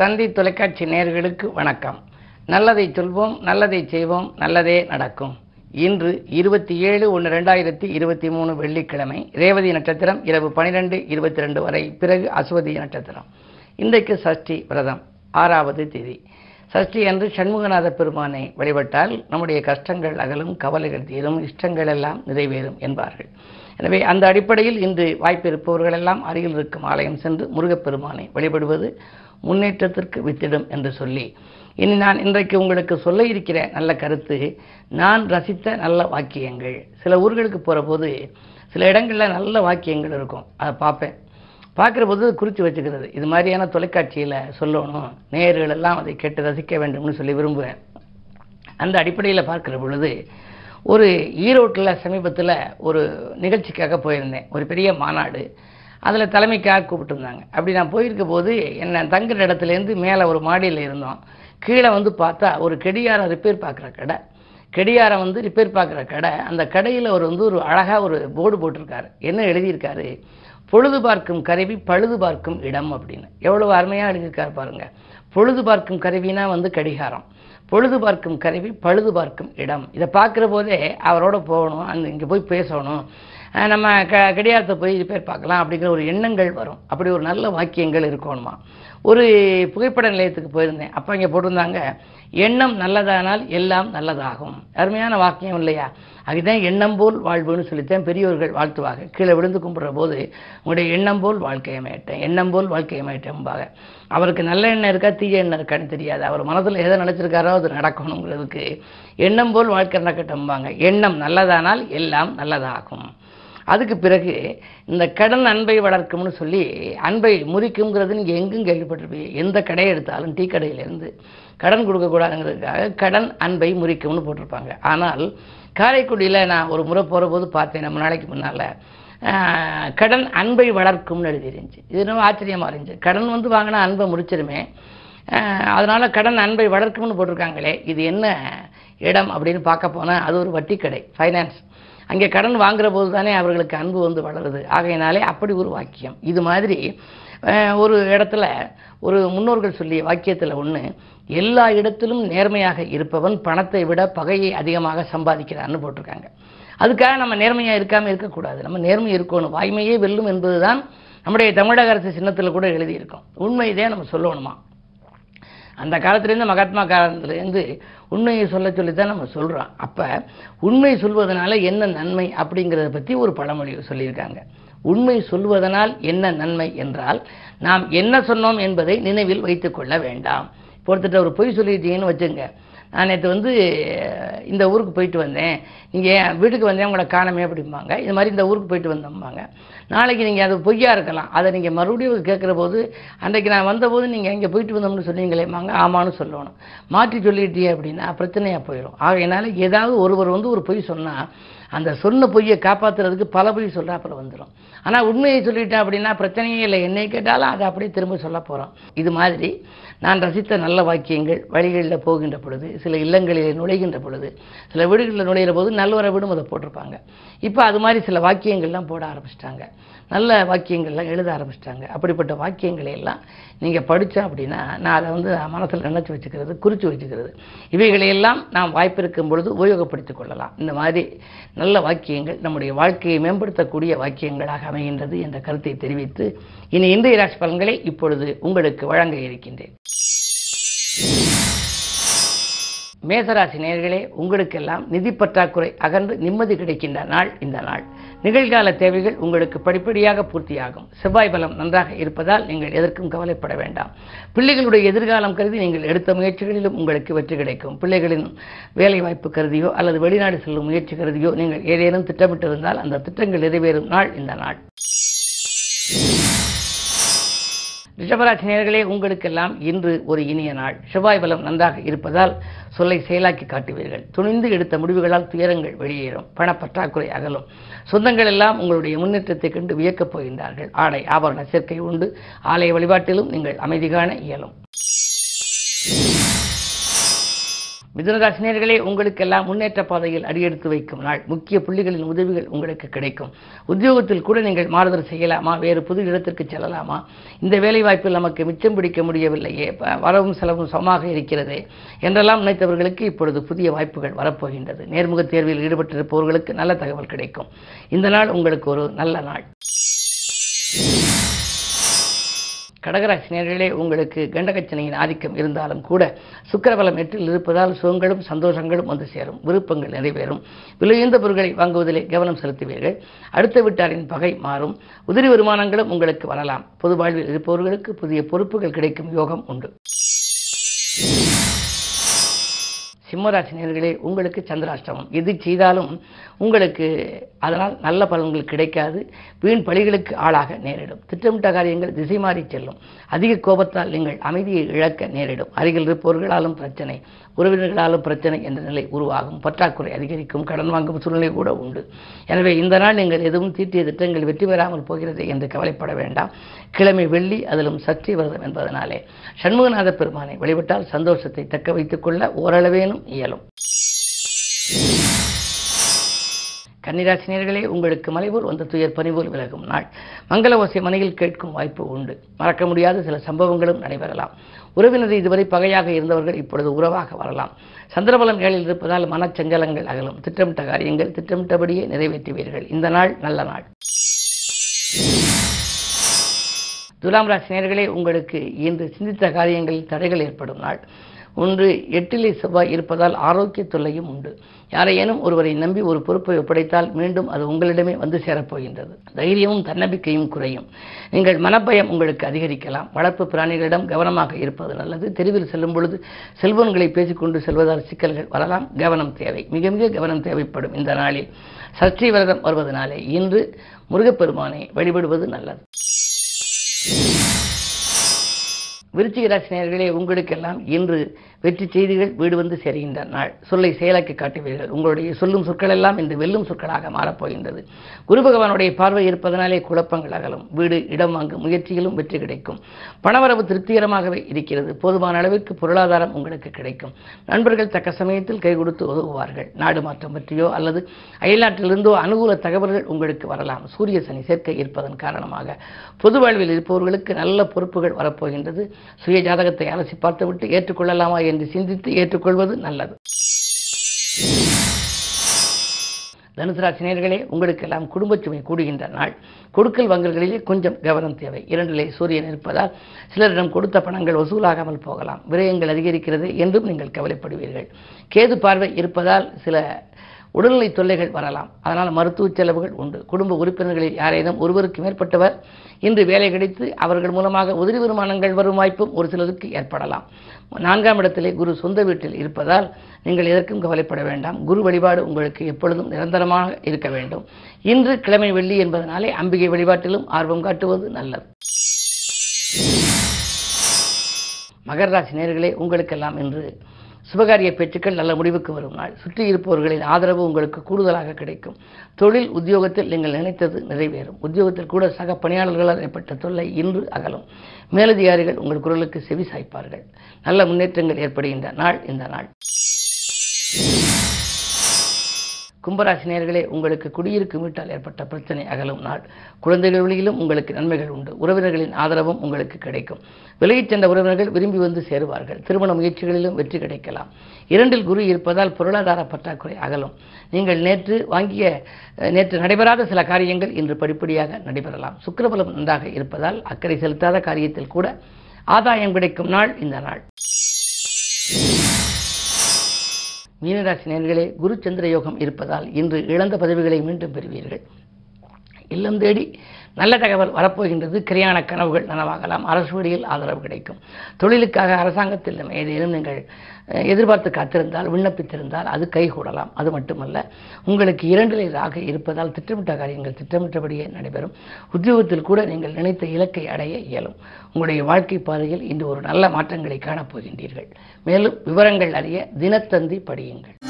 தந்தி தொலைக்காட்சி நேர்களுக்கு வணக்கம். நல்லதை சொல்வோம் நல்லதை செய்வோம் நல்லதே நடக்கும். இன்று இருபத்தி ஏழு ஒன்று ரெண்டாயிரத்தி இருபத்தி மூணு வெள்ளிக்கிழமை ரேவதி நட்சத்திரம் இரவு பனிரெண்டு இருபத்தி ரெண்டு வரை பிறகு அஸ்வதி நட்சத்திரம். இன்றைக்கு சஷ்டி விரதம் ஆறாவது தேதி. சஷ்டி அன்று சண்முகநாத பெருமானை வழிபட்டால் நம்முடைய கஷ்டங்கள் அகலும் கவலைகள் தீரும் இஷ்டங்கள் எல்லாம் நிறைவேறும் என்பார்கள். எனவே அந்த அடிப்படையில் இன்று வாய்ப்பிருப்பவர்கள் எல்லாம் அருகில் இருக்கும் ஆலயம் சென்று முருகப்பெருமானை வழிபடுவது முன்னேற்றத்திற்கு வித்திடும் என்று சொல்லி. இனி நான் இன்றைக்கு உங்களுக்கு சொல்ல இருக்கிற நல்ல கருத்து நான் ரசித்த நல்ல வாக்கியங்கள். சில ஊர்களுக்கு போகிற போது சில இடங்களில் நல்ல வாக்கியங்கள் இருக்கும். அதை பார்ப்பேன். பார்க்குற போது குறித்து வச்சுக்கிறது. இது மாதிரியான தொலைக்காட்சியில் சொல்லணும். நேயர்கள் எல்லாம் அதை கேட்டு ரசிக்க வேண்டும்னு சொல்லி விரும்புவேன். அந்த அடிப்படையில் பார்க்குற பொழுது ஒரு ஈரோட்டில் சமீபத்தில் ஒரு நிகழ்ச்சிக்காக போயிருந்தேன். ஒரு பெரிய மாநாடு. அதில் தலைமைக்காக கூப்பிட்டுருந்தாங்க. அப்படி நான் போயிருக்க போது என்ன தங்குற இடத்துலேருந்து மேலே ஒரு மாடியில் இருந்தோம். கீழே வந்து பார்த்தா ஒரு கெடியாரம் ரிப்பேர் பார்க்குற கடை. கெடியாரம் வந்து ரிப்பேர் பார்க்குற கடை. அந்த கடையில் அவர் வந்து ஒரு அழகாக ஒரு போர்டு போட்டிருக்காரு. என்ன எழுதியிருக்காரு? பொழுது பார்க்கும் கருவி பழுது பார்க்கும் இடம் அப்படின்னு. எவ்வளோ அருமையாக எழுதியிருக்காரு பாருங்கள் பொழுது பார்க்கும் கருவினா வந்து கடிகாரம். பொழுது பார்க்கும் கருவி பழுது பார்க்கும் இடம். இதை பார்க்குற போதே அவரோட போகணும் அந்த இங்கே போய் பேசணும். நம்ம க கடியாரத்தை போய் ரிப்பேர் பார்க்கலாம் அப்படிங்கிற ஒரு எண்ணங்கள் வரும். அப்படி ஒரு நல்ல வாக்கியங்கள் இருக்கணுமா? ஒரு புகைப்பட நிலையத்துக்கு போயிருந்தேன். அப்போ இங்கே போட்டிருந்தாங்க எண்ணம் நல்லதானால் எல்லாம் நல்லதாகும். அருமையான வாக்கியம் இல்லையா? அதுதான் எண்ணம் போல் வாழ்வுன்னு சொல்லித்தான் பெரியவர்கள் வாழ்த்துவாங்க. கீழே விழுந்து கும்பிட்ற போது உங்களுடைய எண்ணம் போல் வாழ்க்கையை மேட்டேன் எண்ணம் போல் வாழ்க்கையை மேட்டேன்பாங்க அவருக்கு நல்ல எண்ணம் இருக்கா தீய எண்ணம் இருக்கான்னு தெரியாது. அவர் மனதில் எதை நினச்சிருக்காரோ அது நடக்கணுங்கிறதுக்கு எண்ணம் போல் வாழ்க்கை நடக்கட்டும்பாங்க எண்ணம் நல்லதானால் எல்லாம் நல்லதாகும். அதுக்கு பிறகு இந்த கடன் அன்பை வளர்க்கும்னு சொல்லி அன்பை முறிக்குங்கிறது நீங்கள் எங்கும் கேள்விப்பட்டிருப்பீங்க. எந்த கடையை எடுத்தாலும் டீ கடையிலேருந்து கடன் கொடுக்கக்கூடாதுங்கிறதுக்காக கடன் அன்பை முறிக்கும்னு போட்டிருப்பாங்க. ஆனால் காரைக்குடியில் நான் ஒரு முறை போகிற போது பார்த்தேன் நம்ம நாளைக்கு முன்னால். கடன் அன்பை வளர்க்கும்னு எழுதிருந்துச்சு இது ரொம்ப ஆச்சரியமாக இருந்துச்சு. கடன் வந்து வாங்கினா அன்பை முடிச்சிருமே. அதனால் கடன் அன்பை வளர்க்கும்னு போட்டிருக்காங்களே இது என்ன இடம் அப்படின்னு பார்க்க போனால் அது ஒரு வட்டி கடை ஃபைனான்ஸ் அங்கே கடன் வாங்குற போது தானே அவர்களுக்கு அன்பு வந்து வளருது. ஆகையினாலே அப்படி ஒரு வாக்கியம். இது மாதிரி ஒரு இடத்துல ஒரு முன்னோர்கள் சொல்லிய வாக்கியத்தில் ஒன்று எல்லா இடத்திலும் நேர்மையாக இருப்பவன் பணத்தை விட பகையை அதிகமாக சம்பாதிக்கிறான்னு போட்டிருக்காங்க. அதுக்காக நம்ம நேர்மையாக இருக்காமல் இருக்கக்கூடாது. நம்ம நேர்மை இருக்கணும். வாய்மையே வெல்லும் என்பது தான் நம்முடைய தமிழக அரசு சின்னத்தில் கூட எழுதியிருக்கோம். உண்மையதே நம்ம சொல்லணுமா? அந்த காலத்துலேருந்து மகாத்மா காலத்துலேருந்து உண்மையை சொல்ல சொல்லி தான் நம்ம சொல்கிறோம் அப்போ உண்மை சொல்வதனால என்ன நன்மை அப்படிங்கிறத பற்றி ஒரு பழமொழி சொல்லியிருக்காங்க. உண்மை சொல்வதனால் என்ன நன்மை என்றால் நாம் என்ன சொன்னோம் என்பதை நினைவில் வைத்துக்கொள்ள வேண்டாம். பொறுத்துட்ட ஒரு பொய் சொல்லிட்டீங்கன்னு வச்சுங்க. நான் நேற்று வந்து இந்த ஊருக்கு போயிட்டு வந்தேன். நீங்கள் வீட்டுக்கு வந்தேன் உங்களை காணமே அப்படிம்பாங்க. இது மாதிரி இந்த ஊருக்கு போயிட்டு வந்தோம்பாங்க. நாளைக்கு நீங்கள் அது பொய்யா இருக்கலாம். அதை நீங்கள் மறுபடியும் கேட்குற போது அன்றைக்கு நான் வந்தபோது நீங்கள் இங்கே போயிட்டு வந்தோம்னு சொன்னீங்களேம்மாங்க ஆமான்னு சொல்லணும். மாற்றி சொல்லிட்டீங்க அப்படின்னா பிரச்சனையாக போயிடும் ஆகையினால ஏதாவது ஒருவர் வந்து ஒரு பொய் சொன்னால் அந்த சொன்ன பொய்யை காப்பாற்றுறதுக்கு பல பொய் சொல்ல அப்புறம் வந்துடும் ஆனால் உண்மையை சொல்லிட்டேன் அப்படின்னா பிரச்சனையே இல்லை. என்னை கேட்டாலும் அதை அப்படியே திரும்ப சொல்ல போகிறோம் இது மாதிரி நான் ரசித்த நல்ல வாக்கியங்கள் வழிகளில் போகின்ற பொழுது சில இல்லங்களில் நுழைகின்ற பொழுது சில வீடுகளில் நுழைகிற போது நல்லவரை விடும் அதை போட்டிருப்பாங்க. இப்போ அது மாதிரி சில வாக்கியங்கள்லாம் போட ஆரம்பிச்சிட்டாங்க. நல்ல வாக்கியங்கள்லாம் எழுத ஆரம்பிச்சிட்டாங்க. அப்படிப்பட்ட வாக்கியங்களை எல்லாம் நீங்கள் படித்தா அப்படின்னா நான் அதை வந்து மனசில் நினச்சி வச்சுக்கிறது குறித்து வச்சுக்கிறது. இவைகளையெல்லாம் நாம் வாய்ப்பு இருக்கும் பொழுது உபயோகப்படுத்திக் கொள்ளலாம். இந்த மாதிரி நல்ல வாக்கியங்கள் நம்முடைய வாழ்க்கையை மேம்படுத்தக்கூடிய வாக்கியங்களாக அமைகின்றது என்ற கருத்தை தெரிவித்து இனி இந்திய ராசி பலன்களை இப்பொழுது உங்களுக்கு வழங்க இருக்கின்றேன். மேசராசி நேர்களே உங்களுக்கெல்லாம் நிதி பற்றாக்குறை அகன்று நிம்மதி கிடைக்கின்ற நாள் இந்த நாள். நிகழ்கால தேவைகள் உங்களுக்கு படிப்படியாக பூர்த்தியாகும். செவ்வாய் பலம் நன்றாக இருப்பதால் நீங்கள் எதற்கும் கவலைப்பட வேண்டாம். பிள்ளைகளுடைய எதிர்காலம் கருதி நீங்கள் எடுத்த முயற்சிகளிலும் உங்களுக்கு வெற்றி கிடைக்கும். பிள்ளைகளின் வேலை வாய்ப்பு கருதியோ அல்லது வெளிநாடு செல்லும் முயற்சி கருதியோ நீங்கள் ஏதேனும் திட்டமிட்டிருந்தால் அந்த திட்டங்கள் நிறைவேறும் நாள் இந்த நாள். ரிஷபராசி நேர்களே உங்களுக்கெல்லாம் இன்று ஒரு இனிய நாள். செவ்வாய் பலம் நன்றாக இருப்பதால் சொல்லை செயலாக்கி காட்டுவீர்கள். துணிந்து எடுத்த முடிவுகளால் துயரங்கள் வெளியேறும். பணப்பற்றாக்குறை அகலும். சொந்தங்கள் எல்லாம் உங்களுடைய முன்னேற்றத்தை கண்டு வியக்கப் போகின்றார்கள். ஆடை ஆபரண சேர்க்கை உண்டு. ஆலய வழிபாட்டிலும் நீங்கள் அமைதி காண இயலும். மிதுனராசினியர்களே உங்களுக்கெல்லாம் முன்னேற்ற பாதையில் அடியெடுத்து வைக்கும் நாள். முக்கிய புள்ளிகளின் உதவிகள் உங்களுக்கு கிடைக்கும். உத்தியோகத்தில் கூட நீங்கள் மாறுதல் செய்யலாமா? வேறு புது இடத்திற்கு செல்லலாமா? இந்த வேலைவாய்ப்பில் நமக்கு மிச்சம் பிடிக்க முடியவில்லையே. வரவும் செலவும் சமமாக இருக்கிறதே. என்றெல்லாம் நினைத்தவர்களுக்கு இப்பொழுது புதிய வாய்ப்புகள் வரப்போகின்றது. நேர்முக தேர்வில் ஈடுபட்டிருப்பவர்களுக்கு நல்ல தகவல் கிடைக்கும். இந்த நாள் உங்களுக்கு ஒரு நல்ல நாள். கடகராசி நேர்களே உங்களுக்கு கண்டகச்சனையின் ஆதிக்கம் இருந்தாலும் கூட சுக்கரபலம் எட்டில் இருப்பதால் சுகங்களும் சந்தோஷங்களும் வந்து சேரும் விருப்பங்கள் நிறைவேறும். விலையுந்த பொருட்களை வாங்குவதிலே கவனம் செலுத்துவீர்கள். அடுத்த வீட்டாரின் பகை மாறும். உதிரி வருமானங்களும் உங்களுக்கு வரலாம். பொது வாழ்வில் இருப்பவர்களுக்கு புதிய பொறுப்புகள் கிடைக்கும் யோகம் உண்டு. சிம்மராசினியர்களே உங்களுக்கு சந்திராஷ்டமம். எது செய்தாலும் உங்களுக்கு அதனால் நல்ல பலன்கள் கிடைக்காது. வீண் பழிகளுக்கு ஆளாக நேரிடும். திட்டமிட்ட காரியங்கள் திசை மாறி செல்லும். அதிக கோபத்தால் நீங்கள் அமைதியை இழக்க நேரிடும். அருகில் இருப்பவர்களாலும் பிரச்சனை உறவினர்களாலும் பிரச்சனை என்ற நிலை உருவாகும். பற்றாக்குறை அதிகரிக்கும். கடன் வாங்கும் சூழ்நிலை கூட உண்டு. எனவே இந்த நாள் நீங்கள் எதுவும் தீட்டிய திட்டங்கள் வெற்றி பெறாமல் போகிறது என்று கவலைப்பட வேண்டாம். கிழமை வெள்ளி அதிலும் சஷ்டி விரதம் என்பதனாலே. சண்முகநாத பெருமானை வழிபட்டால் சந்தோஷத்தை தக்க வைத்துக் கொள்ள ஓரளவேனும் இயலும். கன்னிராசினியர்களே உங்களுக்கு மலைபோல் வந்த துயர் பணிபோல் விலகும் நாள். மங்கள ஓசை மனையில் கேட்கும் வாய்ப்பு உண்டு. மறக்க முடியாத சில சம்பவங்களும் நடைபெறலாம். உறவினர் இதுவரை பகையாக இருந்தவர்கள் இப்பொழுது உறவாக வரலாம். சந்திரபலம் ஏழில் இருப்பதால் மனச்சஞ்சலங்கள் அகலும். திட்டமிட்ட காரியங்கள் திட்டமிட்டபடியே நிறைவேற்றுவீர்கள். இந்த நாள் நல்ல நாள். துலாம் ராசினியர்களே உங்களுக்கு இன்று சிந்தித்த காரியங்களில் தடைகள் ஏற்படும் நாள். ஒன்று எட்டிலே செவ்வாய் இருப்பதால் ஆரோக்கிய தொல்லையும் உண்டு. யாரையேனும் ஒருவரை நம்பி ஒரு பொறுப்பை ஒப்படைத்தால் மீண்டும் அது உங்களிடமே வந்து சேரப்போகின்றது. தைரியமும் தன்னம்பிக்கையும் குறையும். நீங்கள் மனப்பயம் உங்களுக்கு அதிகரிக்கலாம். வளர்ப்பு பிராணிகளிடம் கவனமாக இருப்பது நல்லது. தெருவில் செல்லும் பொழுது செல்வன்களை பேசிக்கொண்டு செல்வதால் சிக்கல்கள் வரலாம். கவனம் தேவை. மிக மிக கவனம் தேவைப்படும் இந்த நாளில். சஷ்டி விரதம் வருவதனாலே இன்று முருகப்பெருமானை வழிபடுவது நல்லது. விருச்சிக ராசினியர்களே உங்களுக்கெல்லாம் இன்று வெற்றி செய்திகள் வீடு வந்து சேருகின்ற நாள். சொல்லை செயலாக்கி காட்டுவீர்கள். உங்களுடைய சொல்லும் சொற்கள் எல்லாம் இன்று வெல்லும் சொற்களாக மாறப்போகின்றது. குரு பகவானுடைய பார்வை இருப்பதனாலே குழப்பங்கள் அகலும். வீடு இடம் வாங்கும் முயற்சியிலும் வெற்றி கிடைக்கும். பணவரவு திருப்திகரமாகவே இருக்கிறது. போதுமான அளவிற்கு பொருளாதாரம் உங்களுக்கு கிடைக்கும். நண்பர்கள் தக்க சமயத்தில் கை கொடுத்து உதவுவார்கள். நாடு மாற்றம் பற்றியோ அல்லது அயல்நாட்டிலிருந்தோ அனுகூல தகவல்கள் உங்களுக்கு வரலாம். சூரிய சனி சேர்க்கை இருப்பதன் காரணமாக பொது வாழ்வில் இருப்பவர்களுக்கு நல்ல பொறுப்புகள் வரப்போகின்றது. சுய ஜாதகத்தை அலசி பார்த்துவிட்டு ஏற்றுக்கொள்ளலாமா என்று சிந்தித்து ஏற்றுக்கொள்வது நல்லது. தனுசு ராசினியர்களே உங்களுக்கெல்லாம் குடும்ப சுமை கூடுகின்ற நாள். கொடுக்கல் வங்கல்களிலே கொஞ்சம் கவனம் தேவை. இரண்டிலே சூரியன் இருப்பதால் சிலரிடம் கொடுத்த பணங்கள் வசூலாகாமல் போகலாம். விரயங்கள் அதிகரிக்கிறது என்றும் நீங்கள் கவலைப்படுவீர்கள். கேது பார்வை இருப்பதால் சில உடல்நிலை தொல்லைகள் வரலாம். அதனால் மருத்துவ செலவுகள் உண்டு. குடும்ப உறுப்பினர்களில் யாரேனும் ஒருவருக்கு மேற்பட்டவர் இன்று வேலை கிடைத்து அவர்கள் மூலமாக உதிரி வருமானங்கள் வரும் வாய்ப்பும் ஒரு சிலருக்கு ஏற்படலாம். நான்காம் இடத்திலே குரு சொந்த வீட்டில் இருப்பதால் நீங்கள் எதற்கும் கவலைப்பட வேண்டாம். குரு வழிபாடு உங்களுக்கு எப்பொழுதும் நிரந்தரமாக இருக்க வேண்டும். இன்று கிழமை வெள்ளி என்பதனாலே அம்பிகை வழிபாட்டிலும் ஆர்வம் காட்டுவது நல்லது. மகர ராசி நேர்களே உங்களுக்கெல்லாம் இன்று சுபகாரிய பேச்சுக்கள் நல்ல முடிவுக்கு வரும் நாள். சுற்றி இருப்பவர்களின் ஆதரவு உங்களுக்கு கூடுதலாக கிடைக்கும். தொழில் உத்தியோகத்தில் நீங்கள் நினைத்தது நிறைவேறும். உத்தியோகத்தில் கூட சக பணியாளர்களால் ஏற்பட்ட தொல்லை இன்று அகலும். மேலதிகாரிகள் உங்கள் குரலுக்கு செவி சாய்ப்பார்கள். நல்ல முன்னேற்றங்கள் ஏற்படுகின்ற நாள் இந்த நாள். கும்பராசினியர்களே உங்களுக்கு குடியிருக்கும் வீட்டால் ஏற்பட்ட பிரச்சனை அகலும் நாள். குழந்தைகள் வழியிலும் உங்களுக்கு நன்மைகள் உண்டு. உறவினர்களின் ஆதரவும் உங்களுக்கு கிடைக்கும். விலகிச் சென்ற உறவினர்கள் விரும்பி வந்து சேருவார்கள். திருமண முயற்சிகளிலும் வெற்றி கிடைக்கலாம். இரண்டில் குரு இருப்பதால் பொருளாதார பற்றாக்குறை அகலும். நீங்கள் நேற்று வாங்கிய நேற்று நடைபெறாத சில காரியங்கள் இன்று படிப்படியாக நடைபெறலாம். சுக்கரபலம் நன்றாக இருப்பதால் அக்கறை செலுத்தாத காரியத்தில் கூட ஆதாயம் கிடைக்கும் நாள் இந்த நாள். மீனராசி நேர்களே குரு சந்திர யோகம் இருப்பதால் இன்று இழந்த பதவிகளை மீண்டும் பெறுவீர்கள். இல்லம் தேடி நல்ல தகவல் வரப்போகின்றது. கிரியான கனவுகள் நனவாகலாம். அரசு வழியில் ஆதரவு கிடைக்கும். தொழிலுக்காக அரசாங்கத்தில் ஏதேனும் நீங்கள் எதிர்பார்த்து காத்திருந்தால் விண்ணப்பித்திருந்தால் அது கைகூடலாம். அது மட்டுமல்ல உங்களுக்கு இரண்டிலே ராக இருப்பதால் திட்டமிட்ட காரியங்கள் திட்டமிட்டபடியே நடைபெறும். உத்தியோகத்தில் கூட நீங்கள் நினைத்த இலக்கை அடைய இயலும். உங்களுடைய வாழ்க்கை பாதையில் இன்று ஒரு நல்ல மாற்றங்களை காணப்போகின்றீர்கள். மேலும் விவரங்கள் அறிய தினத்தந்தி படியுங்கள்.